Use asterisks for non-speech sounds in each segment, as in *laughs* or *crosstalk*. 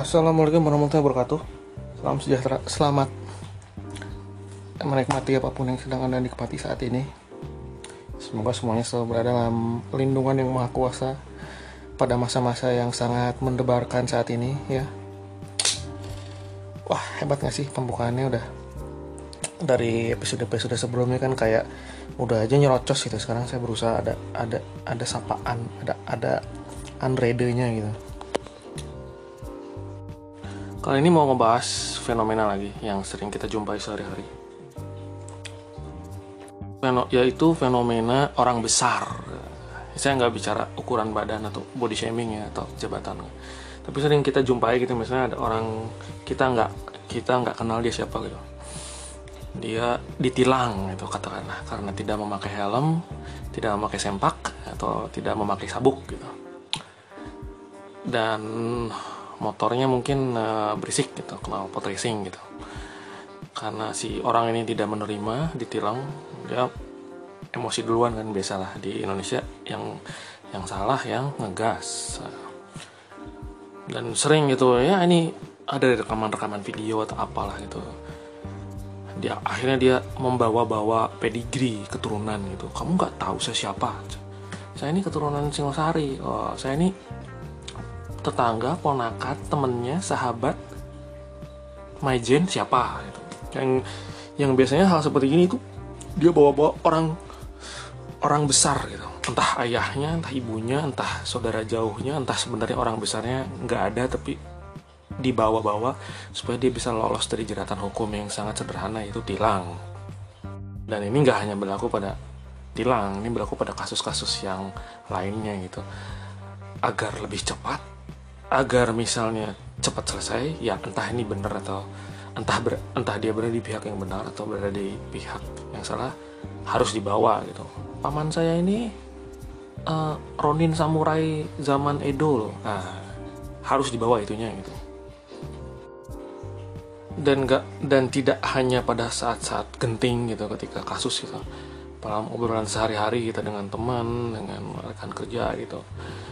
Assalamualaikum warahmatullahi wabarakatuh. Salam sejahtera, selamat menikmati apa pun yang sedang anda nikmati saat ini. Semoga semuanya selalu berada dalam lindungan yang maha kuasa pada masa-masa yang sangat mendebarkan saat ini ya. Wah hebat gak sih pembukaannya udah dari episode-episode sebelumnya kan kayak udah aja nyerocos gitu sekarang saya berusaha ada ada ada sapaan ada ada unreadenya gitu Kali ini mau ngebahas fenomena lagi yang sering kita jumpai sehari-hari. Feno yaitu fenomena orang besar. Saya nggak bicara ukuran badan atau body shaming ya atau jabatan. Tapi sering kita jumpai gitu misalnya ada orang kita nggak kita nggak kenal dia siapa gitu. Dia ditilang itu katakanlah karena tidak memakai helm, tidak memakai sempak atau tidak memakai sabuk gitu. Dan motornya mungkin uh, berisik gitu knalpot racing gitu. Karena si orang ini tidak menerima ditilang dia emosi duluan kan biasalah di Indonesia yang yang salah yang ngegas. Dan sering gitu ya ini ada rekaman-rekaman video atau apalah gitu. Dia akhirnya dia membawa-bawa pedigree keturunan gitu. Kamu nggak tahu saya siapa? Saya ini keturunan Singosari. Oh saya ini tetangga, ponakan, temennya, sahabat, Maijen siapa gitu. Yang yang biasanya hal seperti ini itu dia bawa-bawa orang orang besar gitu. Entah ayahnya, entah ibunya, entah saudara jauhnya, entah sebenarnya orang besarnya nggak ada tapi dibawa-bawa supaya dia bisa lolos dari jeratan hukum yang sangat sederhana yaitu tilang. Dan ini nggak hanya berlaku pada tilang, ini berlaku pada kasus-kasus yang lainnya gitu. Agar lebih cepat, agar misalnya cepat selesai ya entah ini benar atau entah ber, entah dia berada di pihak yang benar atau berada di pihak yang salah harus dibawa gitu. Paman saya ini uh, Ronin samurai zaman Edo nah harus dibawa itunya gitu. Dan gak dan tidak hanya pada saat-saat genting gitu ketika kasus gitu dalam obrolan sehari-hari kita dengan teman dengan rekan kerja gitu.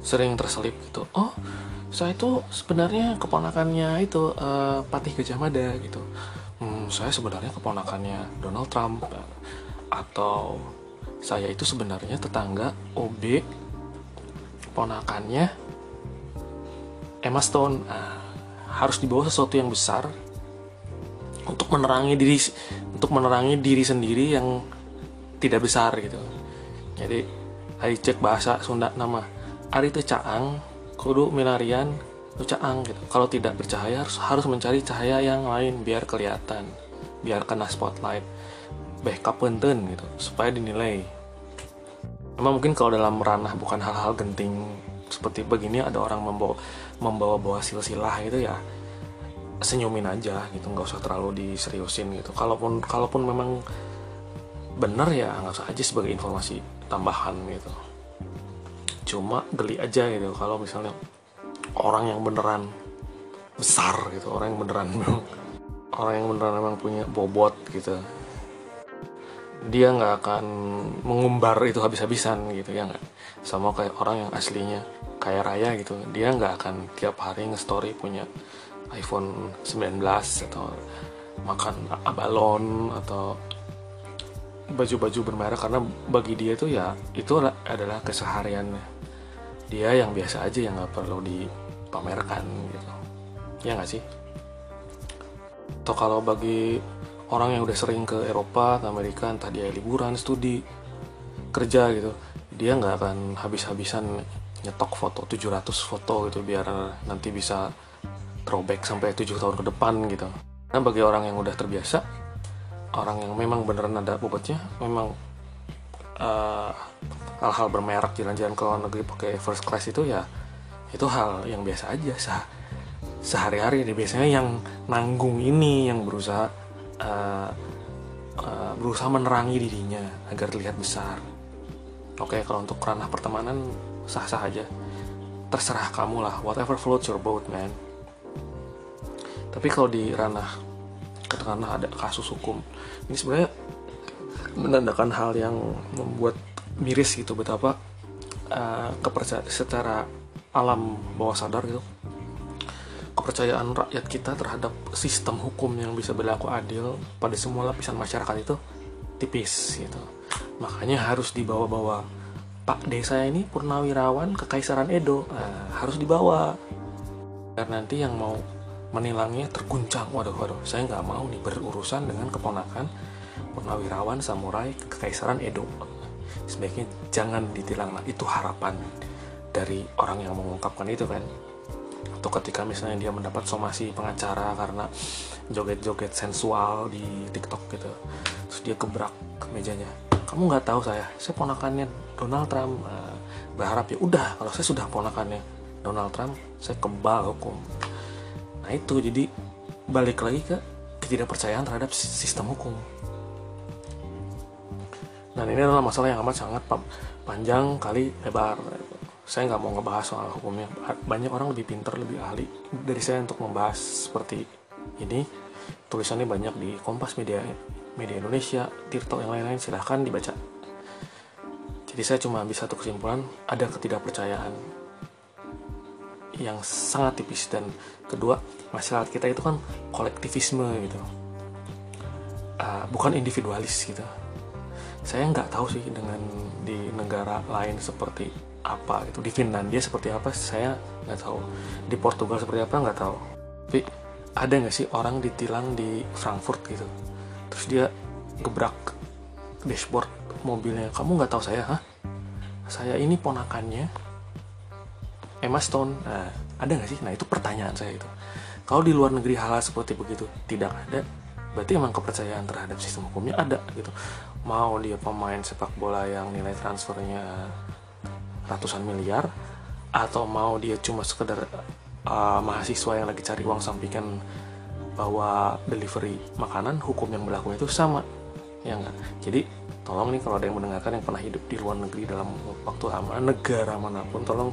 Sering terselip gitu. Oh saya itu sebenarnya keponakannya itu uh, Patih Gajah Mada gitu. Hmm, saya sebenarnya keponakannya Donald Trump atau saya itu sebenarnya tetangga OB keponakannya Emma Stone. Nah, harus dibawa sesuatu yang besar untuk menerangi diri untuk menerangi diri sendiri yang tidak besar gitu. Jadi hari cek bahasa Sunda nama Ari Caang kudu milarian caang gitu. Kalau tidak bercahaya harus harus mencari cahaya yang lain biar kelihatan biar kena spotlight backup punten gitu supaya dinilai. Memang mungkin kalau dalam ranah bukan hal-hal genting seperti begini ada orang membawa membawa bawa silsilah gitu ya senyumin aja gitu nggak usah terlalu diseriusin gitu. Kalaupun kalaupun memang benar ya nggak usah aja sebagai informasi tambahan gitu. Cuma geli aja gitu kalau misalnya orang yang beneran besar gitu orang yang beneran *laughs* orang yang beneran memang punya bobot gitu dia nggak akan mengumbar itu habis-habisan gitu ya nggak? Sama kayak orang yang aslinya kayak raya gitu dia nggak akan tiap hari nge-story punya iPhone 19 atau makan abalon atau baju-baju bermerek karena bagi dia tuh ya itu adalah kesehariannya dia yang biasa aja yang nggak perlu dipamerkan gitu. Ya nggak sih? Atau kalau bagi orang yang udah sering ke Eropa ke Amerika entah dia liburan studi kerja gitu dia nggak akan habis-habisan nyetok foto 700 foto gitu biar nanti bisa throwback sampai 7 tahun ke depan gitu. Nah bagi orang yang udah terbiasa orang yang memang beneran ada bobotnya memang uh, hal-hal bermerek jalan-jalan ke luar negeri pakai first class itu ya itu hal yang biasa aja sah sehari-hari nih biasanya yang nanggung ini yang berusaha uh, uh, berusaha menerangi dirinya agar terlihat besar. Oke kalau untuk ranah pertemanan sah-sah aja. Terserah kamu lah whatever floats your boat man. Tapi kalau di ranah katakanlah ada kasus hukum. Ini sebenarnya menandakan hal yang membuat miris gitu betapa uh, kepercayaan secara alam bawah sadar gitu. Kepercayaan rakyat kita terhadap sistem hukum yang bisa berlaku adil pada semua lapisan masyarakat itu tipis gitu. Makanya harus dibawa-bawa. Pak desa ini purnawirawan kekaisaran Edo nah, harus dibawa. Karena nanti yang mau menilangnya terguncang. Waduh waduh. Saya nggak mau nih berurusan dengan keponakan purnawirawan samurai kekaisaran Edo. Sebaiknya jangan ditilang. Lah itu harapan dari orang yang mengungkapkan itu kan? Atau ketika misalnya dia mendapat somasi pengacara karena joget-joget sensual di TikTok gitu terus dia gebrak ke mejanya. Kamu nggak tahu saya. Saya ponakannya Donald Trump. Uh, berharap ya udah kalau saya sudah ponakannya Donald Trump saya kebal hukum nah itu jadi balik lagi ke ketidakpercayaan terhadap sistem hukum. Dan ini adalah masalah yang amat sangat panjang kali lebar. Saya nggak mau ngebahas soal hukumnya. Banyak orang lebih pintar lebih ahli dari saya untuk membahas seperti ini. Tulisannya banyak di Kompas Media Media Indonesia Tirto yang lain-lain. Silahkan dibaca. Jadi saya cuma bisa satu kesimpulan ada ketidakpercayaan yang sangat tipis. Dan kedua masyarakat kita itu kan kolektivisme gitu. Uh, bukan individualis gitu. Saya nggak tahu sih dengan di negara lain seperti apa gitu. Di Finlandia seperti apa saya nggak tahu. Di Portugal seperti apa nggak tahu. Tapi ada nggak sih orang ditilang di Frankfurt gitu? Terus dia gebrak dashboard mobilnya. Kamu nggak tahu saya hah? Saya ini ponakannya Emma Stone. Nah, ada nggak sih? Nah itu pertanyaan saya itu. Kalau di luar negeri hal, -hal seperti begitu tidak ada berarti emang kepercayaan terhadap sistem hukumnya ada gitu. Mau dia pemain sepak bola yang nilai transfernya ratusan miliar atau mau dia cuma sekedar uh, mahasiswa yang lagi cari uang sampingan bawa delivery makanan hukum yang berlaku itu sama ya enggak jadi tolong nih kalau ada yang mendengarkan yang pernah hidup di luar negeri dalam waktu lama negara mana pun tolong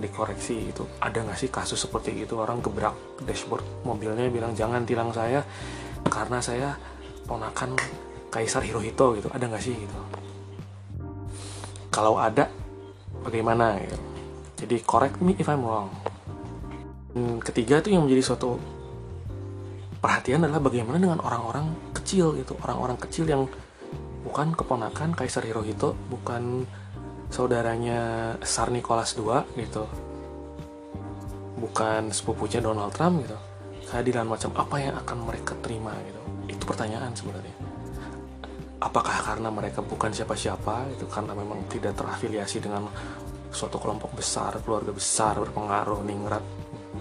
dikoreksi itu ada nggak sih kasus seperti itu orang gebrak dashboard mobilnya bilang jangan tilang saya karena saya ponakan Kaisar Hirohito gitu. Ada nggak sih gitu? Kalau ada bagaimana gitu. jadi correct me if I'm wrong. Dan ketiga itu yang menjadi suatu perhatian adalah bagaimana dengan orang-orang kecil gitu. Orang-orang kecil yang bukan keponakan Kaisar Hirohito bukan saudaranya Tsar Nicholas II gitu. Bukan sepupunya Donald Trump gitu. Keadilan macam apa yang akan mereka terima gitu. Itu pertanyaan sebenarnya. Apakah karena mereka bukan siapa-siapa itu karena memang tidak terafiliasi dengan suatu kelompok besar keluarga besar berpengaruh ningrat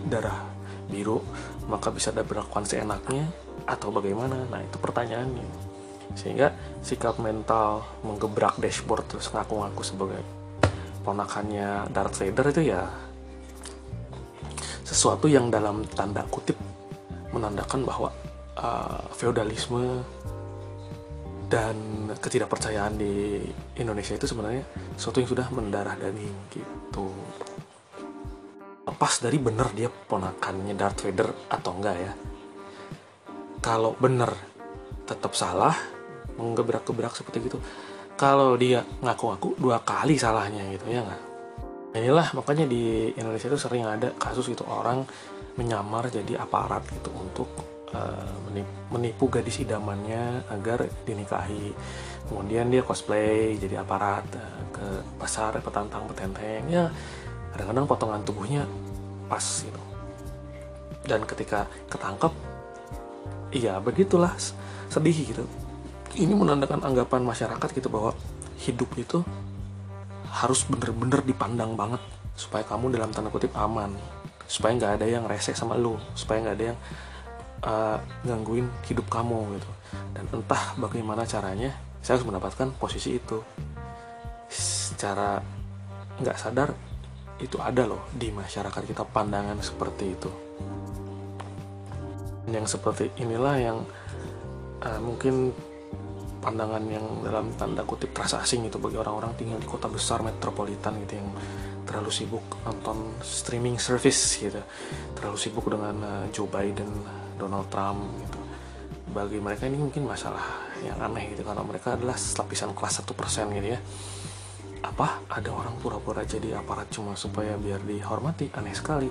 darah biru maka bisa ada berlakuan seenaknya atau bagaimana? Nah itu pertanyaannya sehingga sikap mental menggebrak dashboard terus ngaku-ngaku sebagai ponakannya Darth Vader itu ya sesuatu yang dalam tanda kutip menandakan bahwa uh, feodalisme dan ketidakpercayaan di Indonesia itu sebenarnya sesuatu yang sudah mendarah daging gitu. Lepas dari benar dia ponakannya Darth Vader atau enggak ya kalau benar tetap salah menggebrak-gebrak seperti gitu. Kalau dia ngaku-ngaku dua kali salahnya gitu ya nggak? Inilah makanya di Indonesia itu sering ada kasus itu orang menyamar jadi aparat gitu untuk uh, menipu gadis idamannya agar dinikahi. Kemudian dia cosplay jadi aparat uh, ke pasar petantang petenteng. Ya kadang-kadang potongan tubuhnya pas gitu. Dan ketika ketangkep iya begitulah sedih gitu ini menandakan anggapan masyarakat gitu bahwa hidup itu harus bener-bener dipandang banget supaya kamu dalam tanda kutip aman supaya nggak ada yang rese sama lu supaya nggak ada yang uh, gangguin hidup kamu gitu. Dan entah bagaimana caranya saya harus mendapatkan posisi itu. Secara nggak sadar itu ada loh di masyarakat kita pandangan seperti itu. Yang seperti inilah yang uh, mungkin pandangan yang dalam tanda kutip terasa asing itu bagi orang-orang tinggal di kota besar metropolitan gitu yang terlalu sibuk nonton streaming service gitu. Terlalu sibuk dengan uh, Joe Biden Donald Trump gitu. Bagi mereka ini mungkin masalah yang aneh gitu karena mereka adalah lapisan kelas satu persen gitu ya. Apa? Ada orang pura-pura jadi aparat cuma supaya biar dihormati? Aneh sekali.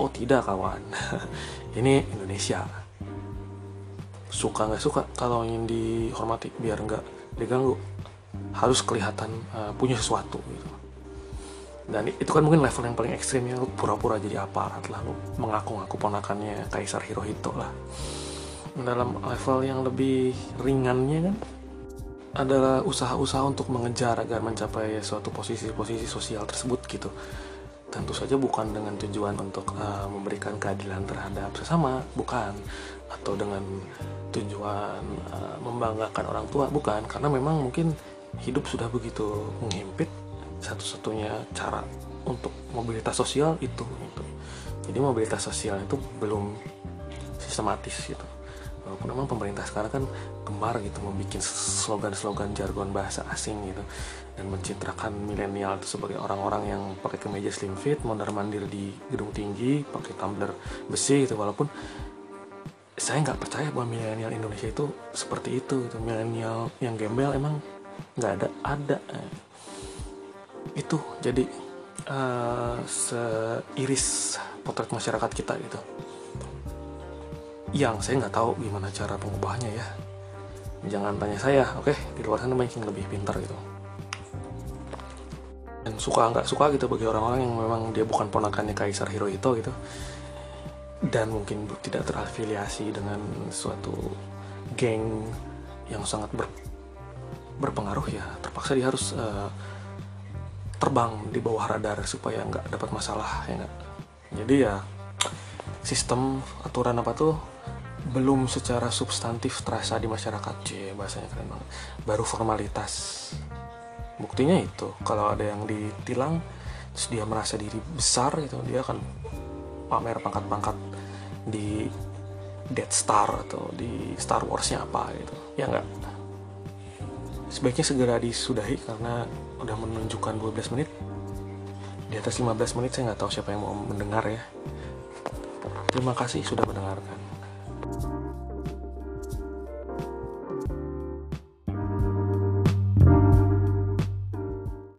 Oh tidak kawan. *laughs* Ini Indonesia suka nggak suka kalau ingin dihormati biar nggak diganggu. Harus kelihatan uh, punya sesuatu gitu. Dan itu kan mungkin level yang paling ekstrim ya pura-pura jadi aparat lah lu mengaku-ngaku ponakannya Kaisar Hirohito lah. Dalam level yang lebih ringannya kan adalah usaha-usaha untuk mengejar agar mencapai suatu posisi-posisi sosial tersebut gitu. Tentu saja bukan dengan tujuan untuk uh, memberikan keadilan terhadap sesama bukan. Atau dengan tujuan uh, membanggakan orang tua. Bukan karena memang mungkin hidup sudah begitu menghimpit satu-satunya cara untuk mobilitas sosial itu gitu. jadi mobilitas sosial itu belum sistematis gitu. Walaupun memang pemerintah sekarang kan gemar gitu membuat slogan-slogan jargon bahasa asing gitu dan mencitrakan milenial itu sebagai orang-orang yang pakai kemeja slim fit mondar mandir di gedung tinggi pakai tumbler besi gitu. Walaupun saya nggak percaya bahwa milenial Indonesia itu seperti itu gitu. Milenial yang gembel emang nggak ada ada. Itu jadi uh, seiris potret masyarakat kita gitu. Yang saya nggak tahu gimana cara pengubahannya ya. Jangan tanya saya oke? Di luar sana yang lebih pintar gitu. Dan suka nggak suka gitu bagi orang-orang yang memang dia bukan ponakannya Kaisar Hirohito gitu dan mungkin tidak terafiliasi dengan suatu geng yang sangat ber, berpengaruh ya. Terpaksa dia harus uh, terbang di bawah radar supaya nggak dapat masalah ya nggak? Jadi ya sistem aturan apa tuh belum secara substantif terasa di masyarakat. C bahasanya keren banget. Baru formalitas. Buktinya itu kalau ada yang ditilang terus dia merasa diri besar gitu dia akan pamer pangkat-pangkat di Death Star atau di Star Warsnya apa gitu. Ya enggak sebaiknya segera disudahi karena udah menunjukkan 12 menit. Di atas 15 menit saya nggak tahu siapa yang mau mendengar ya. Terima kasih sudah mendengarkan